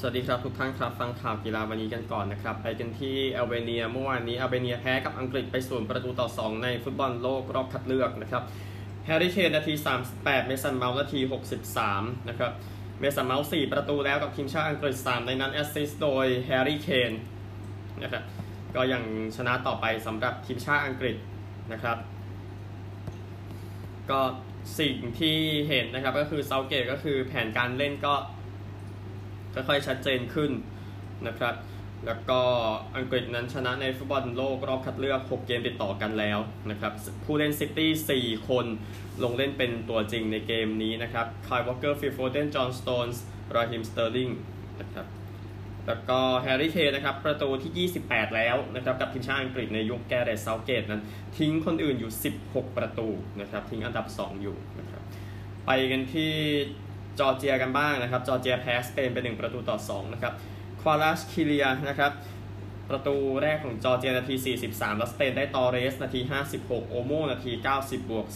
สวัสดีครับทุกท่านครับ ฟังข่าวกีฬาวันนี้กันก่อนนะครับ ไปกันที่แอลเบเนียเมื่อวานนี้แอลเบเนียแพ้กับอังกฤษไปศูนย์ประตูต่อ 2 ในฟุตบอลโลกรอบคัดเลือกนะครับแฮร์รี่เคนนาที 38 เมสันเมาส์นาที 63 นะครับ เมสันเมาส์4ประตูแล้วกับทีมชาติอังกฤษ 3 ในนั้น assist โดยแฮร์รี่เคนนะครับก็ยังชนะต่อไปสำหรับทีมชาติอังกฤษนะครับ ก็สิ่งที่เห็นนะครับก็คือเซาเกตก็คือแผนการเล่นก็ ค่อยๆชัดเจนขึ้นนะครับ แล้วก็อังกฤษนั้นชนะในฟุตบอลโลกรอบคัดเลือก 6 เกมติดต่อกันแล้วนะครับ ผู้เล่นซิตี้4 คนลงเล่นเป็นตัวจริงในเกมนี้นะครับคายวอลเกอร์ฟิลโฟเดนจอห์นสโตนส์รอฮิมสเตอร์ลิงนะครับแล้วก็แฮร์รี่เคนนะครับประตูที่ 28 แล้วนะครับกับทีมชาติอังกฤษในยุคแกเรตเซาเกตนั้น ทิ้งคนอื่นอยู่ 16 ประตูนะครับทิ้งอันดับ 2 อยู่นะครับไปกันที่ จอร์เจียกันบ้างนะครับ จอร์เจียแพ้สเปนไป1ประตูต่อ2นะครับ ควาลัสคิเลียนะครับ ประตูแรกของจอร์เจียนาที 43 แล้วสเปนได้ตอเรสนาที 56 โอโมนาที 90 บวก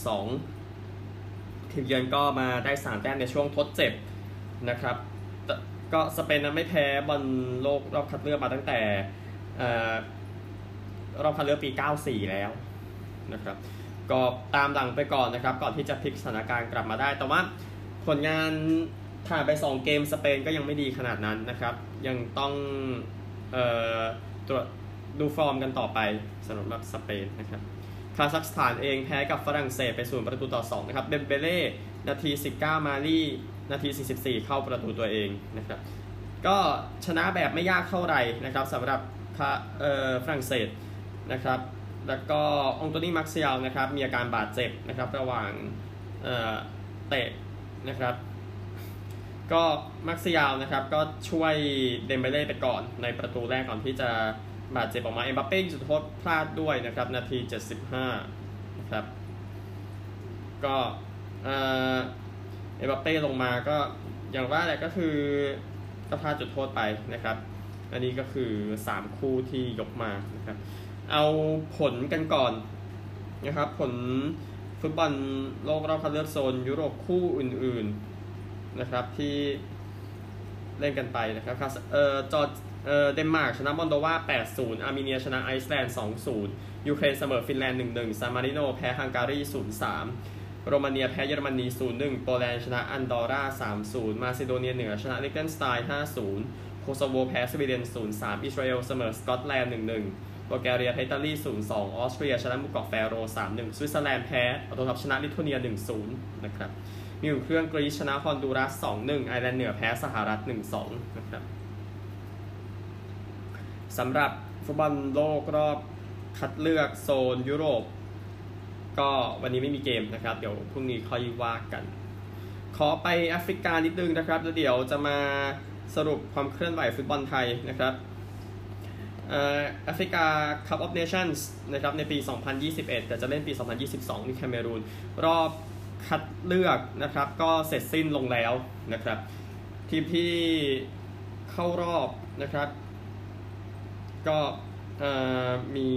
2 ทีมเยือนก็มาได้3แต้มในช่วงทดเจ็บนะครับ ก็สเปนนั้นไม่แพ้บอลโลกรอบคัดเลือกมาตั้งแต่รอบคัดเลือกปี 94 แล้วนะครับ ก็ตามหลังไปก่อนนะครับ ก่อนที่จะพลิกสถานการณ์กลับมาได้ แต่ว่า ผลงานผ่านไป 2 เกมสเปนก็ยังไม่ดีขนาดนั้นนะครับ ยังต้องเอ่อตรวจดูฟอร์มกันต่อไปสำหรับสเปนนะครับคาซัคสถานเองแพ้กับฝรั่งเศสไปศูนย์ประตูต่อ 2 นะครับเดมเบเล่นาที 19 มาลีนาที 44 เข้าประตูตัวเองนะครับก็ชนะแบบไม่ยากเท่าไหร่นะครับสำหรับฝรั่งเศสนะครับ แล้วก็องโตนี่มาร์กซิยาลนะครับมีอาการบาดเจ็บนะครับระหว่างเตะ นะครับ ก็มาร์กซิยาลนะครับก็ช่วยเดมเบเล่ไปก่อนในประตูแรกก่อนที่จะบาดเจ็บออกมาเอ็มบัปเป้จุดโทษพลาดด้วยนะครับ นาที 75 นะครับ ก็เอ็มบัปเป้ลงมาก็อย่างว่าแหละก็คือก็พลาดจุดโทษไปนะครับ อันนี้ก็คือ 3 คู่ที่ยกมานะครับ เอาผลกันก่อนนะครับ ผล ฟุตบอลโลกรอบคัดเลือกโซนยุโรปคู่อื่นๆนะครับที่เล่นกันไปนะครับเอ่อจอร์เอ่อเดนมาร์กชนะมอลโดวา 8-0 อาร์เมเนียชนะไอซ์แลนด์ 2-0 ยูเครนเสมอฟินแลนด์ 1-1 ซานมาริโนแพ้ฮังการี 0-3 โรมาเนียแพ้เยอรมนี 0-1 โปแลนด์ชนะอันดอร่า 3-0 มาซิโดเนียเหนือชนะลิกเทนสไตน์ 5-0 โคโซโวแพ้สวีเดน 0-3 อิสราเอลเสมอสกอตแลนด์ 1-1 บัลแกเรียแพ้อิตาลี 0-2 ออสเตรียชนะหมู่เกาะแฟโร 3-1 สวิตเซอร์แลนด์แพ้ออโตทับชนะลิทัวเนีย 1-0 นะครับ มีอุ่นเครื่องกรีชนะฮอนดูรัส 2-1 ไอร์แลนด์เหนือแพ้สหรัฐ 1-2 นะครับสำหรับฟุตบอลโลกรอบคัดเลือกโซนยุโรป ก็วันนี้ไม่มีเกมนะครับ เดี๋ยวพรุ่งนี้ค่อยว่ากัน ขอไปแอฟริกานิดนึงนะครับ แล้วเดี๋ยวจะมาสรุปความเคลื่อนไหวฟุตบอลไทยนะครับ แอฟริกาคัพออฟเนชั่นส์นะครับในปี 2021 แต่จะเล่นปี 2022ที่แคเมรูน รอบคัดเลือกนะครับ ก็เสร็จสิ้นลงแล้วนะครับ ทีมที่เข้ารอบนะครับ ก็มี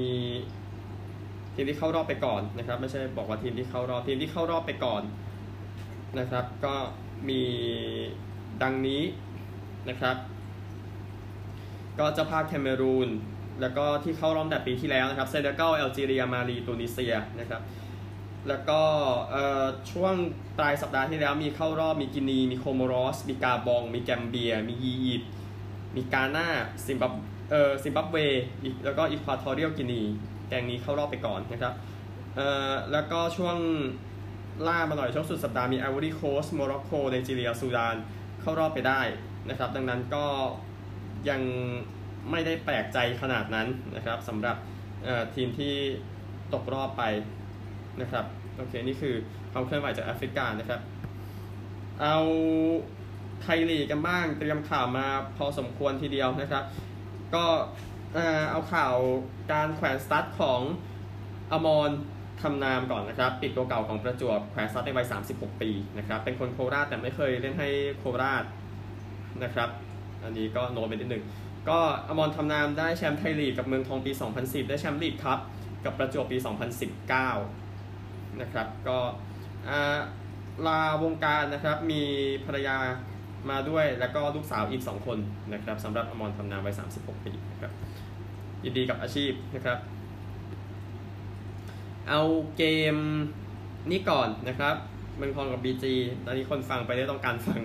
ทีมที่เข้ารอบไปก่อนนะครับ ไม่ใช่บอกว่าทีมที่เข้ารอบทีมที่เข้ารอบไปก่อนนะครับ ก็มีดังนี้นะครับ ก็เจ้าภาพแคเมรูน แล้วก็ที่เข้ารอบแต่ปีที่แล้วนะครับเซเนกัลแอลจีเรียมาลีตูนิเซียนะครับแล้วก็ช่วงปลายสัปดาห์ที่แล้วมีเข้ารอบมีกินี มีโคโมรอส มีกาบอง มีแกมเบีย มีอียิปต์มีกานาซิมบับเอ่อซิมบับเวแล้วก็อีควาทอเรียลกินีแกงนี้เข้ารอบไปก่อนนะครับเอ่อแล้วก็ช่วงล่ามาหน่อยช่วงสุดสัปดาห์มีไอวอรี่โคสต์โมร็อกโกไนจีเรียซูดานเข้ารอบไปได้นะครับ ดังนั้นก็ ยังไม่ได้แปลกใจขนาดนั้นนะครับสำหรับทีมที่ตกรอบไปนะครับโอเคนี่คือความเคลื่อนไหวจากแอฟริกานะครับ เอาไทยลีกกันบ้างเตรียมข่าวมาพอสมควรทีเดียวนะครับ ก็เอาข่าวการแขวนสตั๊ดของอมรธรรมนามก่อนนะครับ ปีกตัวเก่าของประจวบแขวนสตั๊ดในวัย 36 ปีนะครับ เป็นคนโคราชแต่ไม่เคยเล่นให้โคราชนะครับ อันนี้ก็โน้ตไปนิดหนึ่งก็อมรทำนามได้แชมป์ไทยลีกกับเมืองทองปี 2010 ได้แชมป์ลีกครับ กับประจวบปี 2019 นะครับ ก็ลาวงการนะครับมีภรรยามาด้วยแล้วก็ลูกสาวอีก 2 คนนะครับสำหรับอมรทำนามวัย 36 ปีนะครับยินดีกับอาชีพนะครับ เอาเกมนี้ก่อนนะครับ เมืองทองกับบีจีตอนนี้คนฟังไปได้ต้องการฟัง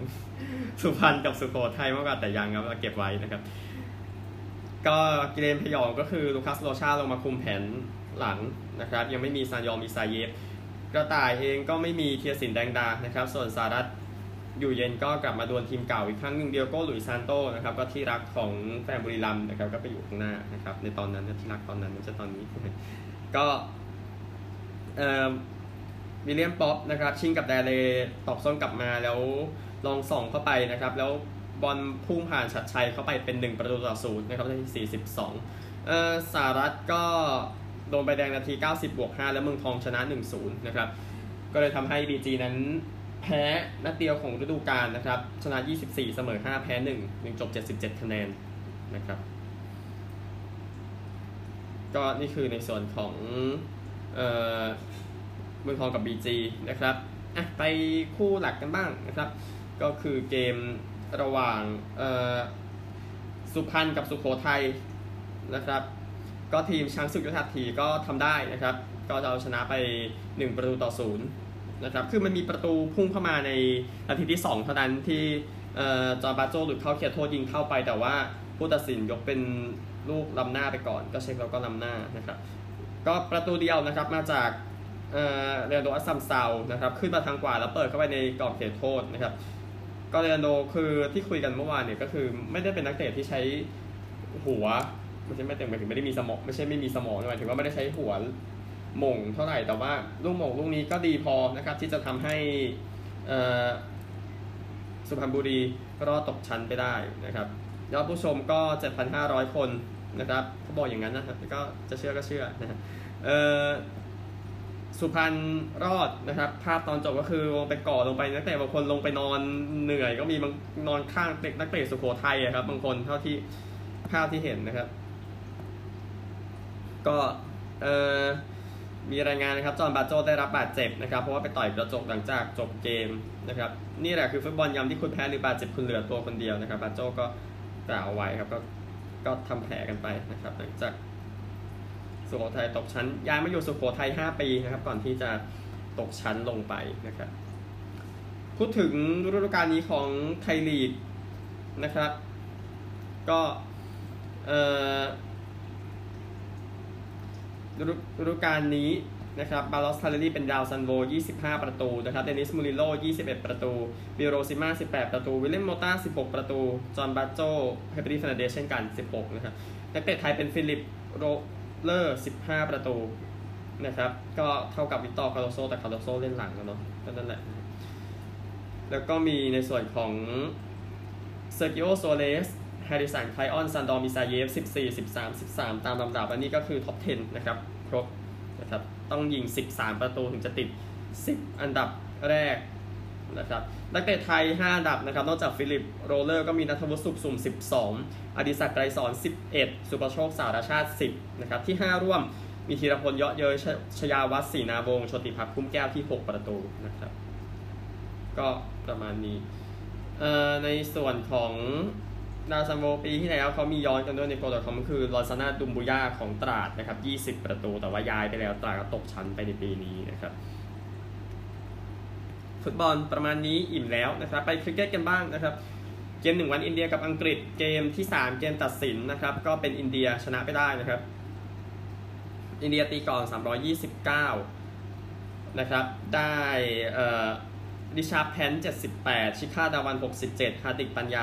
สุพรรณกับสุโขทัยมากกว่าแต่ยังครับเราเก็บไว้นะครับ ก็กิเกมพยองก็คือลูคัสโรชาลงมาคุมแผนหลังนะครับ ยังไม่มีซานยองมีซาเยฟกระต่ายเองก็ไม่มีเทียสินแดงดานะครับ ส่วนสารัตอยู่เย็นก็กลับมาดวลทีมเก่าอีกครั้งหนึ่งเดียวโก้หลุยซานโตนะครับก็ที่รักของแฟนบุรีรัมนะครับก็ไปอยู่ข้างหน้านะครับในตอนนั้นที่รักตอนนั้นไม่ใช่ตอนนี้ ก็เอ่อ วิลเลียมป๊อปนะครับชิงกับแดเลตอกส้นกลับมาแล้วลองส่องเข้าไปนะครับแล้วบอลพุ่งผ่านชัดชัยเข้าไปเป็น 1 ประตูต่อศูนย์นะครับนาที 42 เอ่อสารัตก็โดนใบแดงนาที 90 บวก 5 แล้วเมืองทองชนะ 1-0 นะครับ ก็เลยทำให้ BG นั้นแพ้นัดเดียวของฤดูกาลนะครับ ชนะ 24 เสมอ 5 แพ้ 1 1จบ 77 คะแนนนะครับ ก็นี่คือในส่วนของเอ่อ เมืองทองกับ BG นะครับอะไปคู่หลักกันบ้างนะครับ ก็คือเกมระหว่างสุพรรณกับสุโขทัยนะครับ ก็ทีมช้างศึกยุทธาทีก็ทำได้นะครับ ก็จะเอาชนะไป 1 ประตูต่อศูนย์นะครับ คือมันมีประตูพุ่งเข้ามาในนาทีที่ 2 เท่านั้นที่จอร์บาโจหลุดเข้าเขียโทษยิงเข้าไป แต่ว่าผู้ตัดสินยกเป็นลูกล้ำหน้าไปก่อน ก็เช็คแล้วก็ล้ำหน้านะครับ ก็ประตูเดียวนะครับมาจาก เรียนโดอัสซัมซาวนะครับขึ้นมาทางขวาแล้วเปิดเข้าไปในกรอบเขตโทษนะครับก็เรนโดคือที่คุยกันเมื่อวานเนี่ยก็คือไม่ได้เป็นนักเตะที่ใช้หัวไม่ใช่ไม่เต็มหมายถึงไม่ได้มีสมองไม่ใช่ไม่มีสมองหมายถึงว่าไม่ได้ใช้หัวโหม่งเท่าไหร่แต่ว่าลูกโหม่งลูกนี้ก็ดีพอนะครับที่จะทำให้สุพรรณบุรีรอดตกชั้นไปได้นะครับยอดผู้ชมก็ 7,500 คนนะครับเขาบอกอย่างนั้นนะครับก็จะเชื่อก็เชื่อนะเออ สุพรรณรอดนะครับภาพตอนจบก็คือลงไปก่อลงไปนักเตะบางคนลงไปนอนเหนื่อย ก็มีบางนอนข้างเตะนักเตะสุโขทัยครับ บางคนเท่าที่ภาพที่เห็นนะครับ ก็เออมีรายงานนะครับจอห์นบาโจได้รับบาดเจ็บนะครับเพราะว่าไปต่อยกระจกหลังจากจบเกมนะครับนี่แหละคือฟุตบอลยามที่คุณแพ้หรือบาดเจ็บคุณเหลือตัวคนเดียวนะครับบาโจก็กล่าวไว้ครับก็ก็ทำแผลกันไปนะครับ หลังจาก สุโขทัยตกชั้น ย้ายมาอยู่สุโขทัย5ปีนะครับก่อนที่จะตกชั้นลงไปนะครับพูดถึงฤดูกาลนี้ของไทยลีกนะครับ ก็เออฤดูกาลนี้นะครับบาลอสคาร์ลีเป็นดาวซันโว 25 ประตูนะครับ เดนิส มูริโล 21 ประตูบิโรซิมา 18 ประตู วิลเลมโมต้า 16 ประตู จอห์น บาโจเฮปรีฟนาเดชเช่นกัน 16 นะครับ นักเตะไทยเป็นฟิลิปโร เลอร์ 15 ประตูนะครับ ก็เท่ากับวิตตอร์คาร์โลโซแต่คาร์โลโซเล่นหลังแล้วเนาะก็นั่นแหละ แล้วก็มีในส่วนของเซอร์กิโอโซเลสแฮริสันไคลออน ซันดอร์มิซาเยฟ 14 13 13 ตามลำดับ อันนี้ก็คือ top 10 นะครับ ครบนะครับ ต้องยิง 13 ประตูถึงจะติด 10 อันดับแรก นะครับนักเตะไทย 5 อันดับนะครับนอกจากฟิลิปโรเลอร์ก็มีณัฐวุฒิสุขสุ่ม 12 อดิศักดิ์ไกรษร 11 สุประโชคสารชาติ 10นะครับที่ 5 ร่วมมีธีรพลเยาะเย้ยชยาวัฒน์ศรีนาวงษ์โชติพัฒน์พุ่มแก้วที่ 6 ประตูนะครับก็ประมาณนี้ในส่วนของดาวซัลโวปีที่แล้วเขามีย้อนกันด้วยในโปรดคอมคือลอนซานาดุมบุย่าของตราดนะครับ 20 ประตู แต่ว่าย้ายไปแล้วตราดก็ตกชั้นไปในปีนี้นะครับ ฟุตบอลประมาณนี้อิ่มแล้วนะครับไปคริกเก็ตกันบ้างนะครับเกมหนึ่งวันอินเดียกับอังกฤษเกมที่ 3 เกมตัดสินนะครับก็เป็นอินเดียชนะไปได้นะครับอินเดียตีก่อน 329 นะครับ ได้ดิชาแพน 78 ชิคาดาวัน 67 ฮาติกปัญญา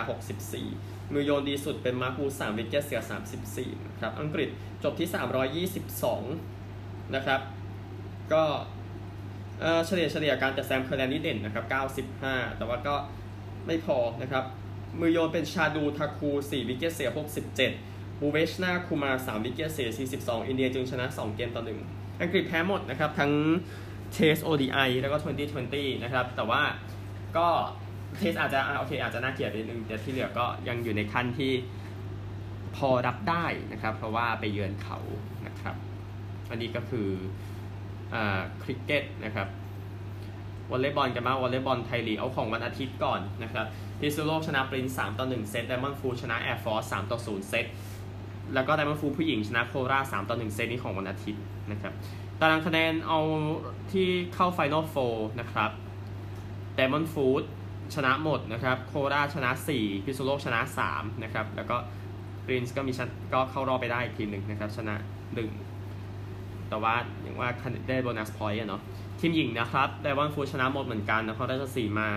64 มือโยนดีสุดเป็นมาร์คูสามวิกเก็ตเสีย 34 นะครับ อังกฤษจบที่ 322 นะครับ ก็ เฉลี่ยเฉลี่ยการจัดแซมเคอร์แลนนี่เด่นนะครับ 95 แต่ว่าก็ไม่พอนะครับ มือโยนเป็นชาดูทาคู 4 วิกเกตเสีย67บูเวชนาคูมา 3 วิกเกตเสีย 42 อินเดียจึงชนะ 2 เกมต่อ 1 อังกฤษแพ้หมดนะครับ ทั้ง Test ODI แล้วก็ 2020 นะครับ แต่ว่าก็ Test อาจจะโอเคอาจจะน่าเกลียดนิดนึงแต่ที่เหลือก็ยังอยู่ในขั้นที่พอรับได้นะครับ เพราะว่าไปเยือนเขานะครับ อันนี้ก็คือ คริกเก็ตนะครับวอลเลย์บอลกันบ้างวอลเลย์บอลไทยลีกเอาของวันอาทิตย์ก่อนนะครับพิษณุโลกชนะปริ๊นซ์สามต่อหนึ่งเซตไดมอนด์ฟู้ดชนะแอร์ฟอร์สสามต่อศูนย์เซตแล้วก็ Diamond Food ผู้หญิงชนะโคราชสามต่อหนึ่งเซตนี้ของวันอาทิตย์นะครับตารางคะแนนเอาที่เข้า Final Four นะครับ Diamond Food ชนะหมดนะครับโคราชชนะ4พิษณุโลกชนะ3นะครับแล้วก็ปรินส์ก็มีก็เข้ารอบไปได้อีกทีหนึ่งนะครับชนะ 1 แต่ว่าอย่างว่าได้ bonus point เนาะทีมหญิงนะครับ Diamond Food ชนะหมดเหมือนกันนครราชสีมา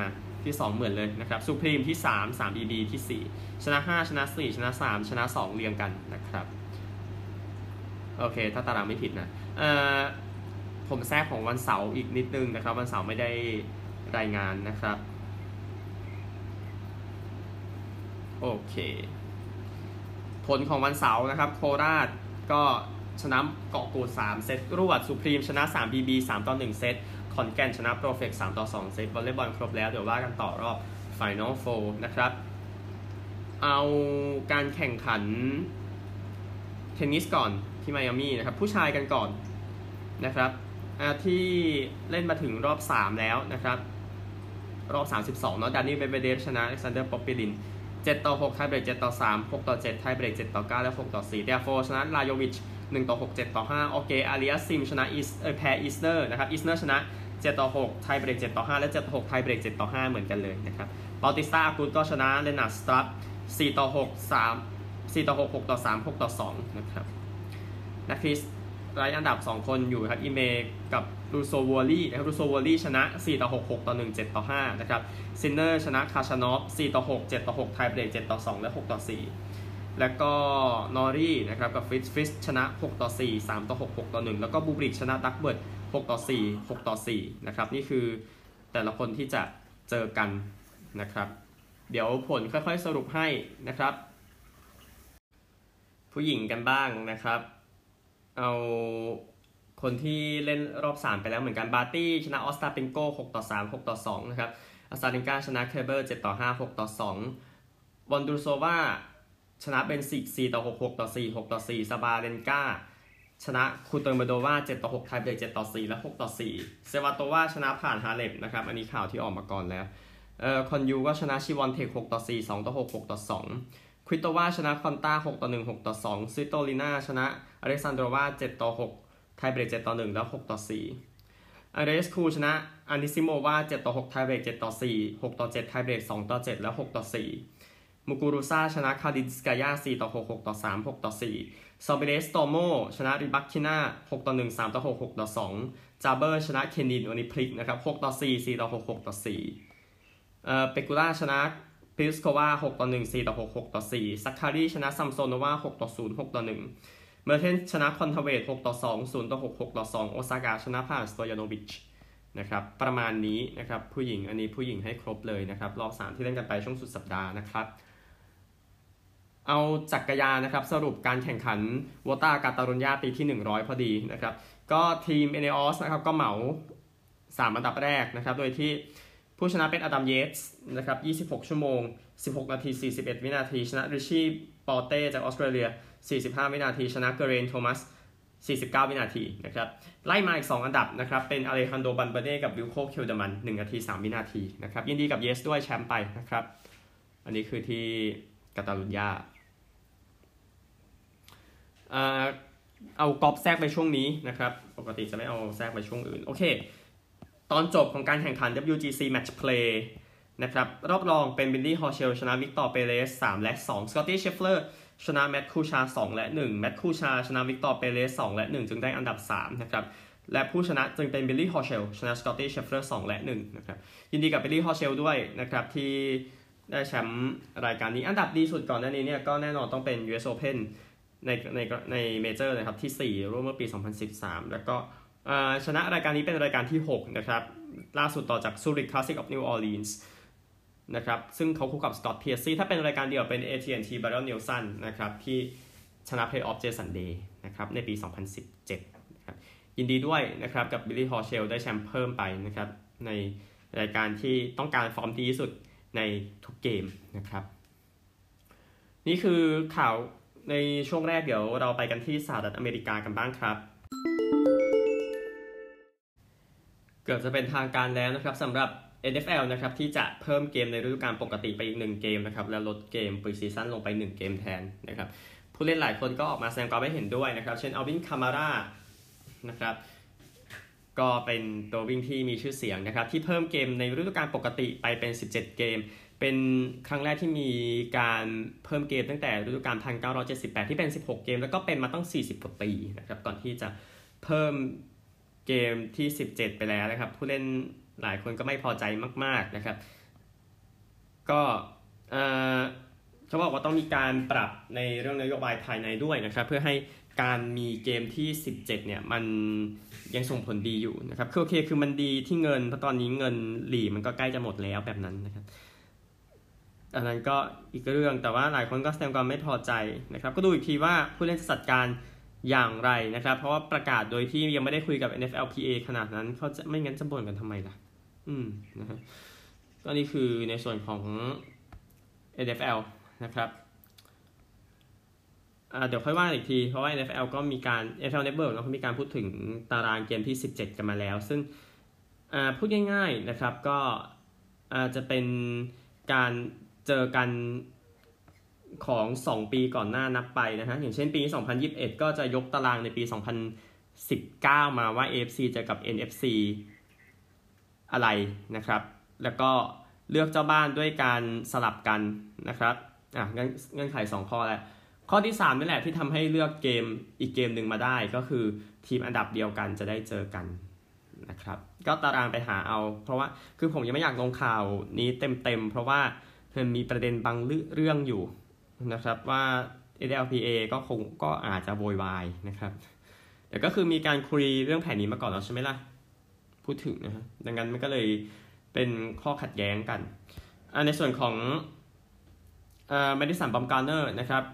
ที่ 2 เหมือนเลยนะครับ Supreme ที่ 3 3BB ที่ 4 ชนะ 5 ชนะ 4 ชนะ 3 ชนะ 2 เรียงกันนะครับ โอเค ถ้าตารางไม่ผิดนะเอ่อผมแทรกของวันเสาร์อีกนิดนึงนะครับ วันเสาร์ไม่ได้รายงานนะครับ โอเค ผลของวันเสาร์นะครับ โคราชก็ ชนะเกาะกูด3เซตรวด Supreme ชนะ3 BB 3ต่อ1เซตขอนแก่นชนะ Proflex 3ต่อ2เซตวอลเลย์บอลครบแล้วเดี๋ยวว่ากันต่อรอบ Final Four นะครับ เอาการแข่งขันเทนนิสก่อนที่ไมอามี่นะครับ ผู้ชายกันก่อนนะครับที่เล่นมาถึงรอบ 3 แล้วนะครับ รอบ 32เนาะดานิลเมดเวเดฟชนะอเล็กซานเดอร์ป๊อปปิลิน7ต่อ6 tiebreak 7ต่อ3 6ต่อ7 tiebreak 7ต่อ9และ6ต่อ4เทียโฟชนะลาโยวิช 1ต่อ6 7ต่อ5โอเคอาริอัสซิมชนะอิสเออแพ้อิสเนอร์นะครับอิสเนอร์ชนะ7ต่อ6 tiebreak 7ต่อ5และ7ต่อ6 tiebreak 7ต่อ5เหมือนกันเลยนะครับบอลติสตาอากูดก็ชนะเลนาสตรัป4ต่อ6 3 4ต่อ6 6ต่อ3 6ต่อ2นะครับนักคริสรายอันดับ 2 คนอยู่ครับอีเมกับรูโซวอลี่นะครับรูโซวอลี่ชนะ 4 ต่อ 6 6 ต่อ 1 7 ต่อ 5 นะครับซินเนอร์ชนะคาชานอฟ 4 ต่อ 6 7 ต่อ 6 ไทเบรก 7 ต่อ 2 และ 6 ต่อ 4 แล้วก็นอรี่นะครับกับฟิสฟิสชนะ 6 ต่อ 4 3 ต่อ 6 6 ต่อ 1 แล้วก็บูบริกชนะดักเบิร์ด6 ต่อ 4 6 ต่อ 4 นะครับ นี่คือแต่ละคนที่จะเจอกันนะครับ เดี๋ยวผลค่อยๆสรุปให้นะครับ ผู้หญิงกันบ้างนะครับ เอาคนที่เล่นรอบ 3 ไปแล้วเหมือนกันบาร์ตี้ชนะออสตาเปนโก้6ต่อ 3 6 ต่อ 2 นะครับอาซาตินกาชนะเคเบิล7ต่อ 5 6 ต่อ2วอนดรูโซวา ชนะเบนซิก4ต่อ 6 6 ต่อ 4 6 ต่อ 4 ซาบาเลนกาชนะคูเดอร์เมโตวา7ต่อ 6 tiebreak 7ต่อ 4 และ 6 ต่อ 4 เซวาโตวาชนะผ่านฮาเลบนะครับ อันนี้ข่าวที่ออกมาก่อนแล้ว เอ่อคอนยูก็ชนะชิวอนเทค 6 ต่อ 4 2 ต่อ 6 6 ต่อ 2 ควิโตวาชนะคอนต้า 6 ต่อ 1 6 ต่อ 2 ซิโตลิน่าชนะอเล็กซานโดรวา7ต่อ 6 tiebreak 7ต่อ 1 แล้ว6ต่อ 4อันเดรสคูชนะอานิซิโมวา7ต่อ 6 tiebreak 7ต่อ 4 6 ต่อ 7 tiebreak 2ต่อ 7 แล้ว6ต่อ 4 มูกูรุซาชนะคาลินสกายา4ต่อ6 6ต่อ3 6ต่อ4ซอเบเลสโตโมชนะริบักคิน่า6ต่อ1 3ต่อ6 6ต่อ2จาเบอร์ชนะเคนดินโอนิพลิกนะครับ6ต่อ4 4ต่อ6 6ต่อ4เอ่อเปกูล่าชนะพิสโควา6ต่อ1 4ต่อ6 6ต่อ4ซักคารีชนะซัมโซโนวา6ต่อ0 6ต่อ1เมอร์เทนชนะคอนเทเวต6ต่อ2 0ต่อ6 6ต่อ2โอซากาชนะผ่านสโตยานโนวิชชนะครับประมาณนี้นะครับผู้หญิงอันนี้ผู้หญิงให้ครบเลยนะครับรอบ3ที่เล่นกันไปช่วงสุดสัปดาห์นะครับ เอาจักรยานนะครับสรุปการแข่งขันวอลต้ากาตาลุญญาปีที่ 100 พอดีนะครับก็ทีม Ineos นะครับก็เหมา3อันดับแรกนะครับโดยที่ผู้ชนะเป็นอดัมเยสนะครับ 26 ชั่วโมง 16 นาที 41 วินาที ชนะริชี่ปอเต้จากออสเตรเลีย 45 วินาที ชนะเกเรนโทมัส 49 วินาทีนะครับไล่มาอีก 2 อันดับนะครับเป็นอเลฮานโดรบัลเบร์เด้กับวิลโคเคลเดมัน 1 นาที 3 วินาทีนะครับยินดีกับเยสด้วยแชมป์ไปนะครับ อันนี้คือที่กาตาลุญญา เอากอล์ฟแทรกไปช่วงนี้นะครับ ปกติจะไม่เอาแทรกไปช่วงอื่น โอเค ตอนจบของการแข่งขัน WGC Match Play นะครับ รอบรองเป็นบิลลี่ฮอเชลชนะวิกตอร์เปเรส3และ2สกอตตี้เชฟเลอร์ชนะแมตต์คูชา 2 และ 1 แมตต์คูชา ชนะวิกตอร์เปเรส2และ 1 จึงได้อันดับ 3 นะครับ และผู้ชนะจึงเป็นบิลลี่ฮอเชลชนะสกอตตี้เชฟเลอร์2และ 1 นะครับ ยินดีกับบิลลี่ฮอเชลด้วยนะครับ ที่ได้แชมป์รายการนี้อันดับดีสุดก่อนหน้านี้เนี่ยก็แน่นอนต้องเป็น US Open ในในใน major นะครับที่ 4 ร่วมเมื่อปี 2013 แล้วก็ชนะรายการนี้เป็นรายการที่ 6 นะครับ ล่าสุดต่อจาก Zurich Classic of New Orleans นะครับซึ่งเขาคู่กับสกอตเพียร์ซี่ถ้าเป็นรายการเดียวเป็น AT&T b a r r e l Nielsen นะครับที่ชนะ Play Off Jason Day นะครับในปี 2017นะครับยินดีด้วยนะครับกับ Billy Horschel ได้แชมป์เพิ่มไปนะครับในรายการที่ต้องการฟอร์มดีที่สุดในทุกเกมนะครับ นี่คือข่าว ในช่วงแรกเดี๋ยวเราไปกันที่สหรัฐอเมริกากันบ้างครับ เกือบจะเป็นทางการแล้วนะครับสำหรับ NFL นะครับที่จะเพิ่มเกมในฤดูกาลปกติไปอีกหนึ่งเกมนะครับแล้วลดเกม preseason ลงไป 1 เกมแทนนะครับผู้เล่นหลายคนก็ออกมาแสดงความไม่เห็นด้วยนะครับ เช่นอัลวินคามาร่านะครับก็เป็นตัววิ่งที่มีชื่อเสียงนะครับที่เพิ่มเกมในฤดูกาลปกติไปเป็น 17 เกม เป็นครั้งแรกที่มีการเพิ่มเกมตั้งแต่ฤดูกาล1978 ที่เป็น 16 เกม แล้วก็เป็นมาตั้ง 40 กว่าปีนะครับ ก่อนที่จะเพิ่มเกมที่ 17 ไปแล้วนะครับ ผู้เล่นหลายคนก็ไม่พอใจมาก ๆนะครับ ก็เขาบอกว่าต้องมีการปรับในเรื่องนโยบายภายในด้วยนะครับ เพื่อให้การมีเกมที่ 17 เนี่ยมันยังส่งผลดีอยู่นะครับคือโอเคคือมันดีที่เงินเพราะตอนนี้เงินหลีมันก็ใกล้จะหมดแล้วแบบนั้นนะครับ อันนั้นก็อีกเรื่องแต่ว่าหลายคนก็แสดงความไม่พอใจนะครับ ก็ดูอีกทีว่าผู้เล่นจะจัดการอย่างไรนะครับ เพราะว่าประกาศโดยที่ยังไม่ได้คุยกับ NFLPA ขนาดนั้นเขาจะไม่งั้นจะบ่นกันทำไมล่ะ อืมนะครับก็นี่คือในส่วนของ NFL นะครับเดี๋ยวค่อยว่าอีกที เพราะว่า NFL ก็มีการ NFL Network เขามีการพูดถึงตารางเกมที่ 17 กันมาแล้ว ซึ่งพูดง่ายๆนะครับก็จะเป็นการ เจอกันของ 2 ปีก่อนหน้านับไปนะฮะ อย่างเช่นปี 2021 ก็จะยกตารางในปี 2019 มาว่า AFC เจอกับ NFC อะไรนะครับ แล้วก็เลือกเจ้าบ้านด้วยการสลับกันนะครับ อะเงื่อนไข 2 ข้อแล้วข้อที่3นี่แหละที่ทำให้เลือกเกมอีกเกมหนึ่งมาได้ก็คือทีมอันดับเดียวกันจะได้เจอกันนะครับ ก็ตารางไปหาเอา เพราะว่าคือผมยังไม่อยากลงข่าวนี้เต็มๆเพราะว่า มันมีประเด็นบางเรื่องอยู่นะครับว่า NFLPA ก็คงก็อาจจะโวยวายนะครับแต่ก็คือมีการคุยเรื่องแผนนี้มาก่อนแล้วใช่ไหมล่ะ พูดถึงนะฮะดังนั้นมันก็เลยเป็นข้อขัดแย้งกัน ในส่วนของเอ่อแมดิสันบอมการ์เนอร์นะครับ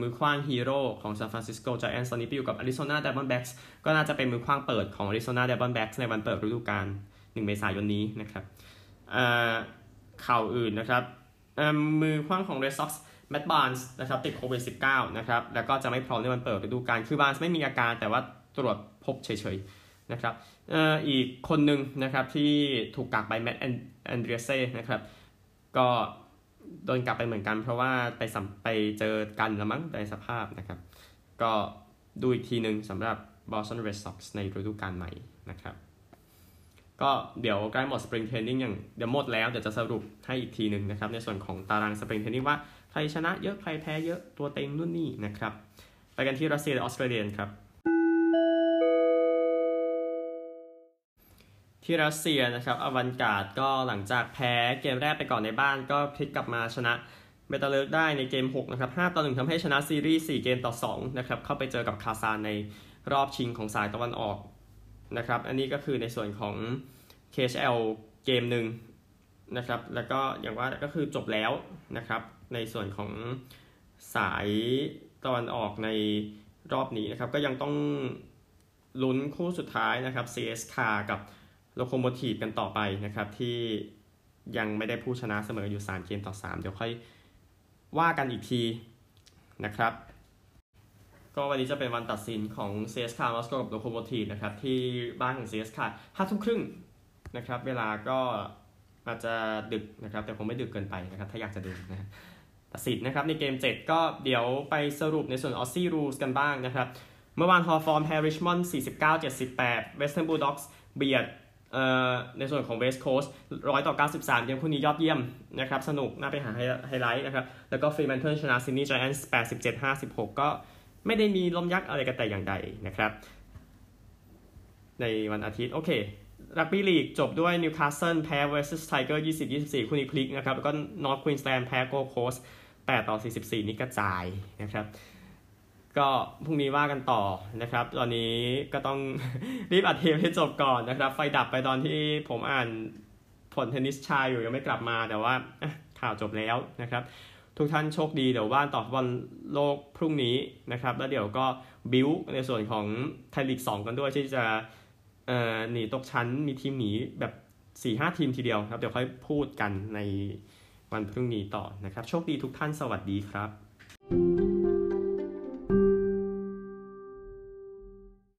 มือขว้างฮีโร่ของซานฟรานซิสโกจาแอนตอนนี้ไปอยู่กับอาริโซนา Diamondbacks ก็น่าจะเป็นมือขว้างเปิดของอาริโซนา Diamondbacks ในวันเปิดฤดูกาล1เมษายนนี้นะครับ ข่าวอื่นนะครับมือขว้างของ Red Sox แมตต์บาร์นส์นะครับติดโควิด -19 นะครับแล้วก็จะไม่พร้อมในวันเปิดฤดูกาลคือบาร์นส์ไม่มีอาการแต่ว่าตรวจพบเฉยๆนะครับอีกคนหนึ่งนะครับที่ถูกกักไปแมตต์แอนเดรียเซ่นะครับก็โดนกักไปเหมือนกัน เพราะว่าไปสัมไปเจอกันละมั้งในสภาพนะครับ ก็ดูอีกทีหนึ่งสำหรับ Boston Red Sox ในฤดูกาลใหม่นะครับ ก็เดี๋ยวใกล้หมด spring training อย่างเดี๋ยวหมดแล้วเดี๋ยวจะสรุปให้อีกทีหนึ่งนะครับ ในส่วนของตาราง spring training ว่าใครชนะเยอะใครแพ้เยอะตัวเต็งนู่นนี่นะครับ ไปกันที่รัสเซียและออสเตรเลียครับ ที่รัสเซียนะครับอวันการ์ดก็หลังจากแพ้เกมแรกไปก่อนในบ้าน ก็พลิกกลับมาชนะเมตาลูร์กได้ในเกม 6 นะครับ 5 ต่อ 1ทำให้ชนะซีรีส์ 4 เกมต่อ 2 นะครับ เข้าไปเจอกับคาซานในรอบชิงของสายตะวันออก นะครับ อันนี้ก็คือในส่วนของ KHL เกมหนึ่งนะครับ แล้วก็อย่างว่าก็คือจบแล้วนะครับ ในส่วนของสายตะวันออกในรอบนี้นะครับ ก็ยังต้องลุ้นคู่สุดท้ายนะครับ CSK กับโลโคโมทีฟกันต่อไปนะครับ ที่ยังไม่ได้ผู้ชนะเสมออยู่ 3 เกมต่อ 3 เดี๋ยวค่อยว่ากันอีกทีนะครับ ก็วันนี้จะเป็นวันตัดสินของ CSKA มอสโกกับโลโคโมทีฟนะครับที่บ้านของ CSKA ห้าทุ่มครึ่งนะครับเวลาก็อาจจะดึกนะครับแต่คงไม่ดึกเกินไปนะครับถ้าอยากจะดูนะตัดสินนะครับในเกม 7 ก็เดี๋ยวไปสรุปในส่วน Aussie Rules กันบ้างนะครับ เมื่อวานฮอว์ธอร์นแพ้ริชมอนด์49-78เวสเทิร์นบูลด็อกส์เบียดในส่วนของเวสต์โคสต์ร้อยต่อ 93 เกมคู่นี้ยอดเยี่ยมนะครับ สนุกน่าไปหาไฮไลท์นะครับ แล้วก็ฟรีแมนเทิลชนะซิดนีย์ไจแอนต์ส87 56 ก็ ไม่ได้มีล้มยักษ์อะไรกันแต่อย่างใดนะครับ ในวันอาทิตย์โอเครักบี้ลีกจบด้วยนิวคาสเซิลแพ้เวสต์ไทเกอร์20 24คู่นี้พลิกนะครับ แล้วก็นอร์ทควีนสแลนด์แพ้โกลด์โคสต์8ต่อ44นี่กระจายนะครับ ก็พรุ่งนี้ว่ากันต่อนะครับ ตอนนี้ก็ต้องรีบอัดเทปให้จบก่อนนะครับ ไฟดับไปตอนที่ผมอ่านผลเทนนิสชายอยู่ยังไม่กลับมาแต่ว่าข่าวจบแล้วนะครับ ทุกท่านโชคดีเดี๋ยวว่านต่อบอลโลกพรุ่งนี้นะครับ แล้วเดี๋ยวก็บิวในส่วนของไทยลีก 2 กันด้วยที่จะหนีตกชั้นมีทีมหนีแบบ4-5หทีมทีเดียวครับ เดี๋ยวค่อยพูดกันในวันพรุ่งนี้ต่อนะครับ โชคดีทุกท่านสวัสดีครับ